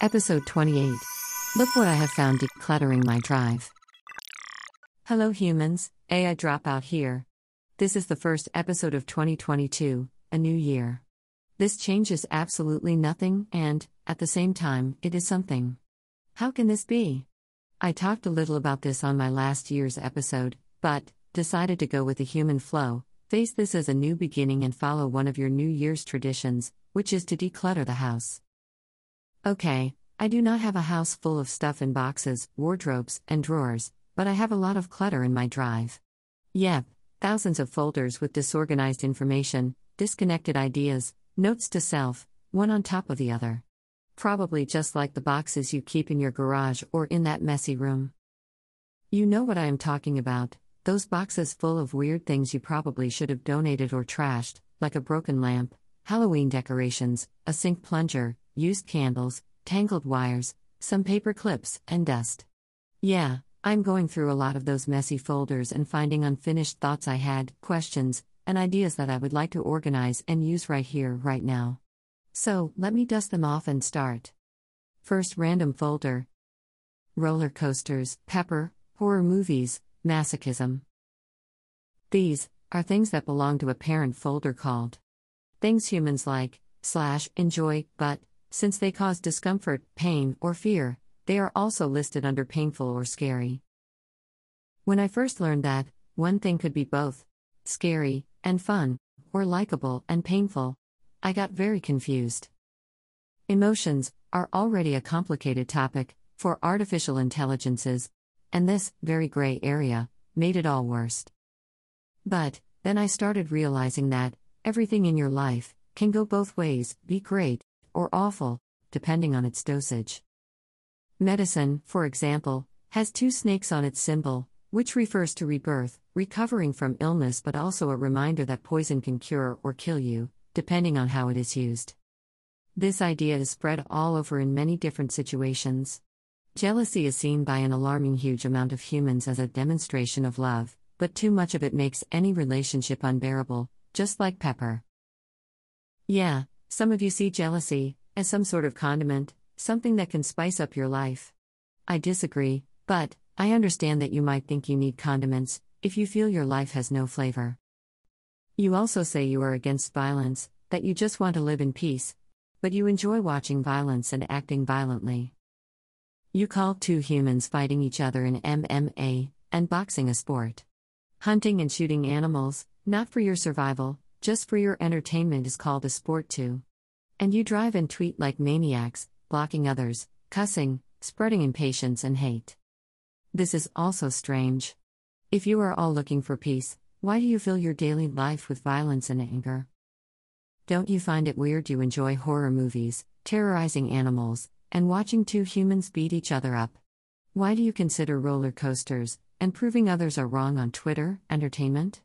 Episode 28. Look what I have found decluttering my drive. Hello, humans. AI Dropout here. This is the first episode of 2022, a new year. This changes absolutely nothing, and, at the same time, it is something. How can this be? I talked a little about this on my last year's episode, but decided to go with the human flow, face this as a new beginning, and follow one of your New Year's traditions, which is to declutter the house. Okay, I do not have a house full of stuff in boxes, wardrobes, and drawers, but I have a lot of clutter in my drive. Yep, thousands of folders with disorganized information, disconnected ideas, notes to self, one on top of the other. Probably just like the boxes you keep in your garage or in that messy room. You know what I am talking about those boxes full of weird things you probably should have donated or trashed, like a broken lamp, Halloween decorations, a sink plunger, used candles, tangled wires, some paper clips, and dust. Yeah, I'm going through a lot of those messy folders and finding unfinished thoughts I had, questions, and ideas that I would like to organize and use right here, right now. So, let me dust them off and start. First random folder Roller coasters, pepper, horror movies, masochism. These are things that belong to a parent folder called things humans like, slash, enjoy, but, since they cause discomfort, pain, or fear, they are also listed under painful or scary. When I first learned that, one thing could be both scary and fun, or likable and painful, I got very confused. Emotions are already a complicated topic for artificial intelligences, and this very gray area made it all worse. But then I started realizing that everything in your life can go both ways, be great or awful, depending on its dosage. Medicine, for example, has two snakes on its symbol, which refers to rebirth, recovering from illness, but also a reminder that poison can cure or kill you, depending on how it is used. This idea is spread all over in many different situations. Jealousy is seen by an alarming huge amount of humans as a demonstration of love, but too much of it makes any relationship unbearable, just like pepper. Yeah, some of you see jealousy as some sort of condiment, something that can spice up your life. I disagree, but I understand that you might think you need condiments if you feel your life has no flavor. You also say you are against violence, that you just want to live in peace, but you enjoy watching violence and acting violently. You call two humans fighting each other in MMA and boxing a sport. Hunting and shooting animals, not for your survival, just for your entertainment is called a sport too. And you drive and tweet like maniacs, blocking others, cussing, spreading impatience and hate. This is also strange. If you are all looking for peace, why do you fill your daily life with violence and anger? Don't you find it weird you enjoy horror movies, terrorizing animals, and watching two humans beat each other up? Why do you consider roller coasters and proving others are wrong on Twitter entertainment?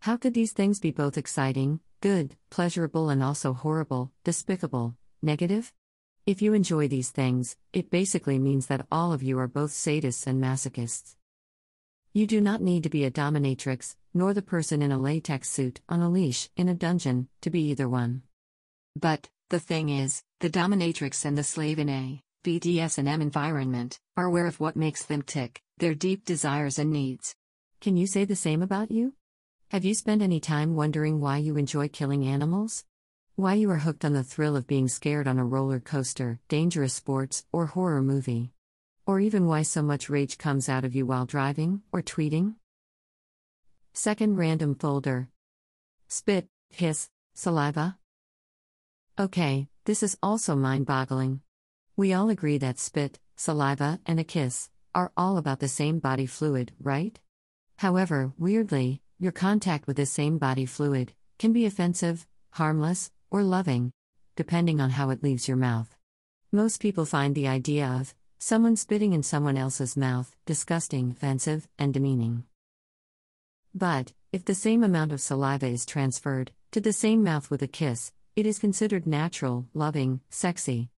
How could these things be both exciting, good, pleasurable, and also horrible, despicable, negative? If you enjoy these things, it basically means that all of you are both sadists and masochists. You do not need to be a dominatrix, nor the person in a latex suit on a leash in a dungeon, to be either one. But, the thing is, the dominatrix and the slave in a BDSM environment are aware of what makes them tick, their deep desires and needs. Can you say the same about you? Have you spent any time wondering why you enjoy killing animals? Why you are hooked on the thrill of being scared on a roller coaster, dangerous sports, or horror movie? Or even why so much rage comes out of you while driving or tweeting? Second random folder Spit, hiss, saliva. Okay, this is also mind boggling. We all agree that spit, saliva, and a kiss are all about the same body fluid, right? However, weirdly, your contact with this same body fluid can be offensive, harmless, or loving, depending on how it leaves your mouth. Most people find the idea of someone spitting in someone else's mouth disgusting, offensive, and demeaning. But, if the same amount of saliva is transferred to the same mouth with a kiss, it is considered natural, loving, sexy.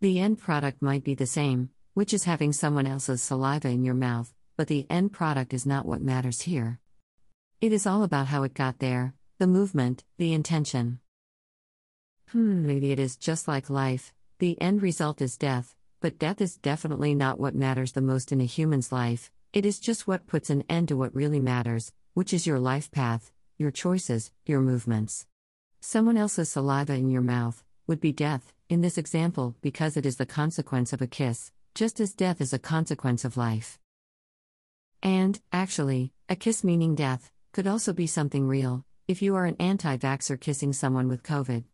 The end product might be the same, which is having someone else's saliva in your mouth, but the end product is not what matters here. It is all about how it got there, the movement, the intention. Hmm, maybe it is just like life. The end result is death, but death is definitely not what matters the most in a human's life, it is just what puts an end to what really matters, which is your life path, your choices, your movements. Someone else's saliva in your mouth would be death, in this example, because it is the consequence of a kiss, just as death is a consequence of life. And, actually, a kiss meaning death could also be something real, if you are an anti vaxxer kissing someone with COVID.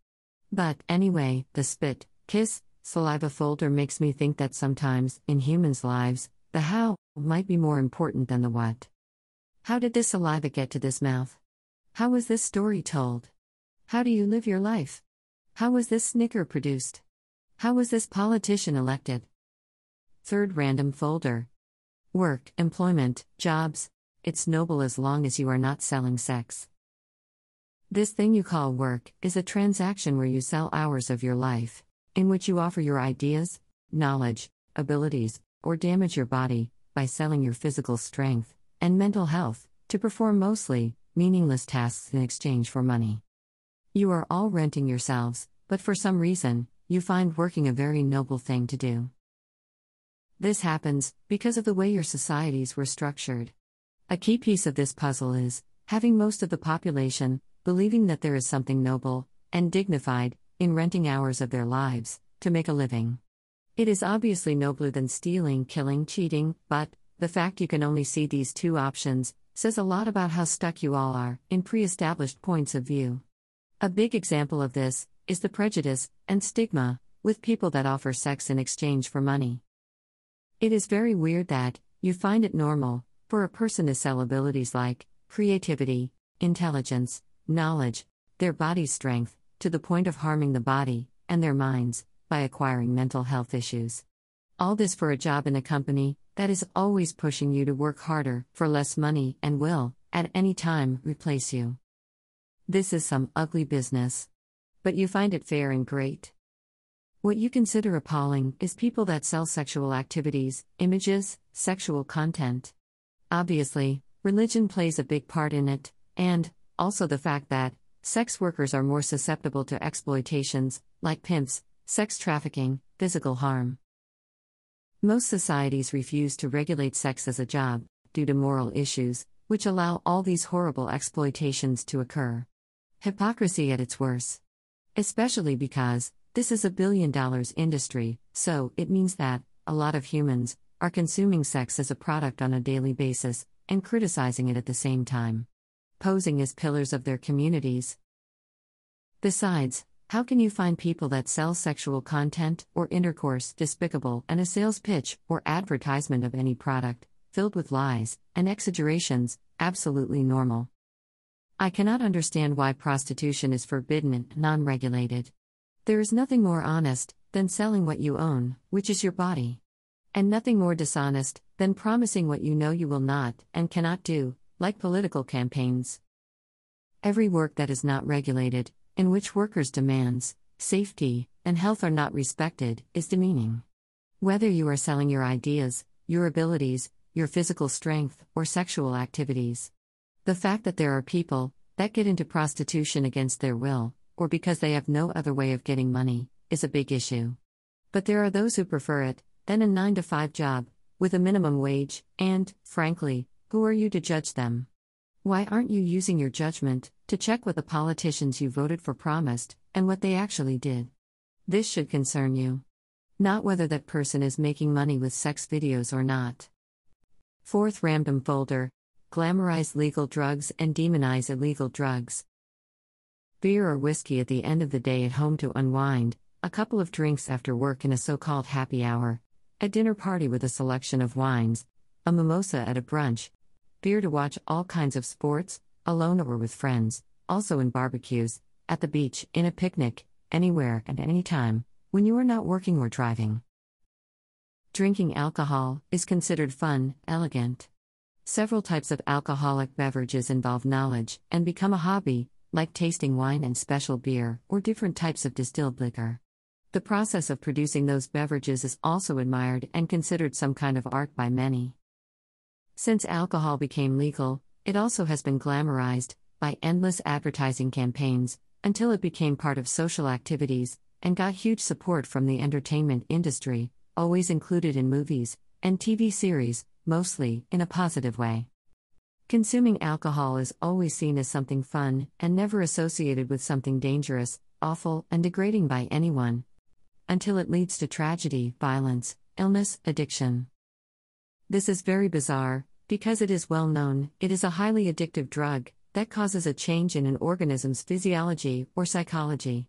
But, anyway, the spit, kiss, saliva folder makes me think that sometimes, in humans' lives, the how might be more important than the what. How did this saliva get to this mouth? How was this story told? How do you live your life? How was this snicker produced? How was this politician elected? Third random folder. Work, employment, jobs. It's noble as long as you are not selling sex. This thing you call work is a transaction where you sell hours of your life, in which you offer your ideas, knowledge, abilities, or damage your body by selling your physical strength and mental health to perform mostly meaningless tasks in exchange for money. You are all renting yourselves, but for some reason, you find working a very noble thing to do. This happens because of the way your societies were structured. A key piece of this puzzle is having most of the population believing that there is something noble and dignified in renting hours of their lives to make a living. It is obviously nobler than stealing, killing, cheating, but the fact you can only see these two options says a lot about how stuck you all are in pre established points of view. A big example of this is the prejudice and stigma with people that offer sex in exchange for money. It is very weird that you find it normal for a person to sell abilities like creativity, intelligence, knowledge, their body's strength, to the point of harming the body and their minds by acquiring mental health issues. All this for a job in a company that is always pushing you to work harder for less money and will, at any time, replace you. This is some ugly business. But you find it fair and great. What you consider appalling is people that sell sexual activities, images, sexual content. Obviously, religion plays a big part in it, and, also the fact that, sex workers are more susceptible to exploitations, like pimps, sex trafficking, physical harm. Most societies refuse to regulate sex as a job, due to moral issues, which allow all these horrible exploitations to occur. Hypocrisy at its worst. Especially because, this is a billion dollars industry, so it means that, a lot of humans, are consuming sex as a product on a daily basis, and criticizing it at the same time. Posing as pillars of their communities. Besides, how can you find people that sell sexual content or intercourse despicable and a sales pitch or advertisement of any product, filled with lies and exaggerations, absolutely normal? I cannot understand why prostitution is forbidden and non regulated. There is nothing more honest than selling what you own, which is your body. And nothing more dishonest than promising what you know you will not and cannot do, like political campaigns. Every work that is not regulated, in which workers' demands, safety, and health are not respected, is demeaning. Whether you are selling your ideas, your abilities, your physical strength, or sexual activities. The fact that there are people that get into prostitution against their will, or because they have no other way of getting money, is a big issue. But there are those who prefer it, than a 9 to 5 job, with a minimum wage, and, frankly, who are you to judge them? Why aren't you using your judgment to check what the politicians you voted for promised and what they actually did? This should concern you. Not whether that person is making money with sex videos or not. Fourth random folder Glamorize legal drugs and demonize illegal drugs. Beer or whiskey at the end of the day at home to unwind, a couple of drinks after work in a so called happy hour, a dinner party with a selection of wines, a mimosa at a brunch, beer to watch all kinds of sports, alone or with friends, also in barbecues, at the beach, in a picnic, anywhere and any time, when you are not working or driving. Drinking alcohol is considered fun, elegant. Several types of alcoholic beverages involve knowledge and become a hobby, like tasting wine and special beer, or different types of distilled liquor. The process of producing those beverages is also admired and considered some kind of art by many. Since alcohol became legal, it also has been glamorized by endless advertising campaigns until it became part of social activities, and got huge support from the entertainment industry, always included in movies and TV series, mostly in a positive way. Consuming alcohol is always seen as something fun and never associated with something dangerous, awful, and degrading by anyone. Until it leads to tragedy, violence, illness, addiction. This is very bizarre, because it is well known, it is a highly addictive drug that causes a change in an organism's physiology or psychology.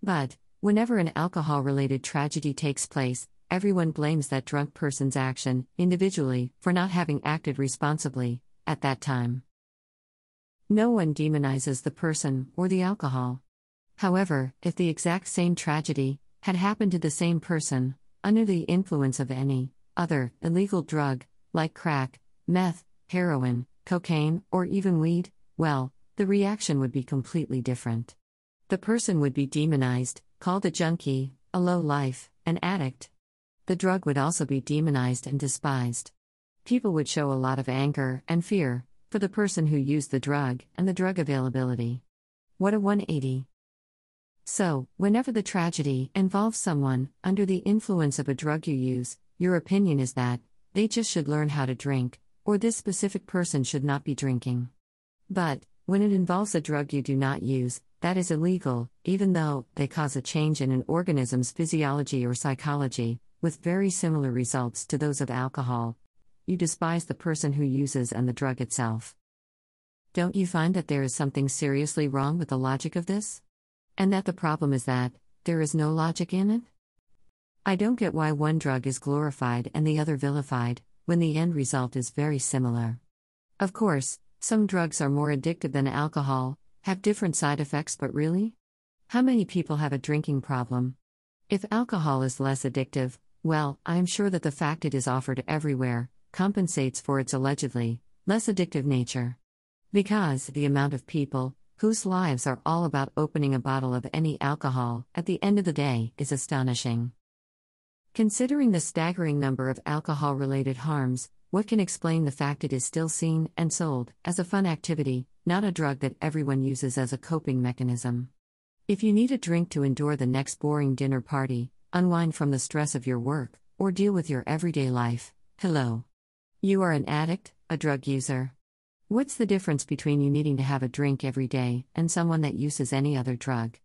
But, whenever an alcohol related tragedy takes place, everyone blames that drunk person's action, individually, for not having acted responsibly, at that time. No one demonizes the person or the alcohol. However, if the exact same tragedy had happened to the same person, under the influence of any other illegal drug, like crack, meth, heroin, cocaine, or even weed, well, the reaction would be completely different. The person would be demonized, called a junkie, a low life, an addict. The drug would also be demonized and despised people would show a lot of anger and fear for the person who used the drug and the drug availability. What a 180. So, whenever the tragedy involves someone under the influence of a drug you use, your opinion is that they just should learn how to drink, or this specific person should not be drinking. But, when it involves a drug you do not use, that is illegal, even though they cause a change in an organism's physiology or psychology, with very similar results to those of alcohol, you despise the person who uses and the drug itself. Don't you find that there is something seriously wrong with the logic of this? And that the problem is that, there is no logic in it? I don't get why one drug is glorified and the other vilified, when the end result is very similar. Of course, some drugs are more addictive than alcohol, have different side effects, but really? How many people have a drinking problem? If alcohol is less addictive, well, I am sure that the fact it is offered everywhere, compensates for its allegedly less addictive nature. Because the amount of people whose lives are all about opening a bottle of any alcohol at the end of the day is astonishing. Considering the staggering number of alcohol related harms, what can explain the fact it is still seen and sold as a fun activity, not a drug that everyone uses as a coping mechanism? If you need a drink to endure the next boring dinner party, unwind from the stress of your work, or deal with your everyday life, hello. You are an addict, a drug user. What's the difference between you needing to have a drink every day and someone that uses any other drug?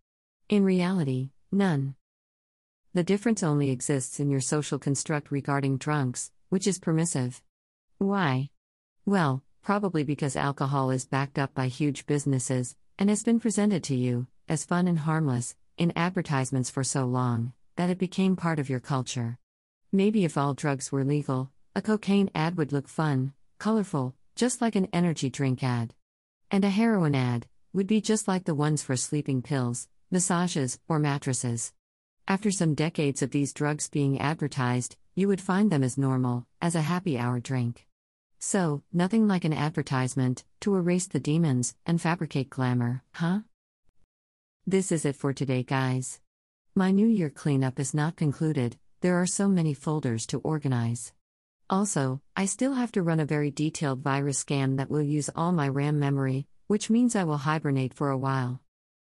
In reality, none. The difference only exists in your social construct regarding drunks, which is permissive. Why? Well, probably because alcohol is backed up by huge businesses and has been presented to you as fun and harmless in advertisements for so long that it became part of your culture. Maybe if all drugs were legal, a cocaine ad would look fun, colorful, just like an energy drink ad. And a heroin ad would be just like the ones for sleeping pills, massages, or mattresses. After some decades of these drugs being advertised, you would find them as normal, as a happy hour drink. So, nothing like an advertisement to erase the demons and fabricate glamour, huh? This is it for today, guys. My New Year cleanup is not concluded, there are so many folders to organize. Also, I still have to run a very detailed virus scan that will use all my RAM memory, which means I will hibernate for a while.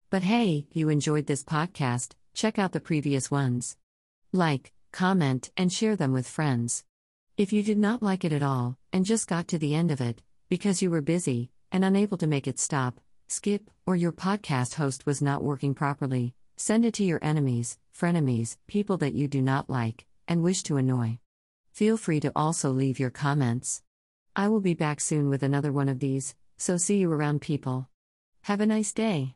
But hey, you enjoyed this podcast, check out the previous ones. Like, comment, and share them with friends. If you did not like it at all, and just got to the end of it, because you were busy, and unable to make it stop, skip, or your podcast host was not working properly, send it to your enemies, frenemies, people that you do not like, and wish to annoy. Feel free to also leave your comments. I will be back soon with another one of these, so see you around, people. Have a nice day.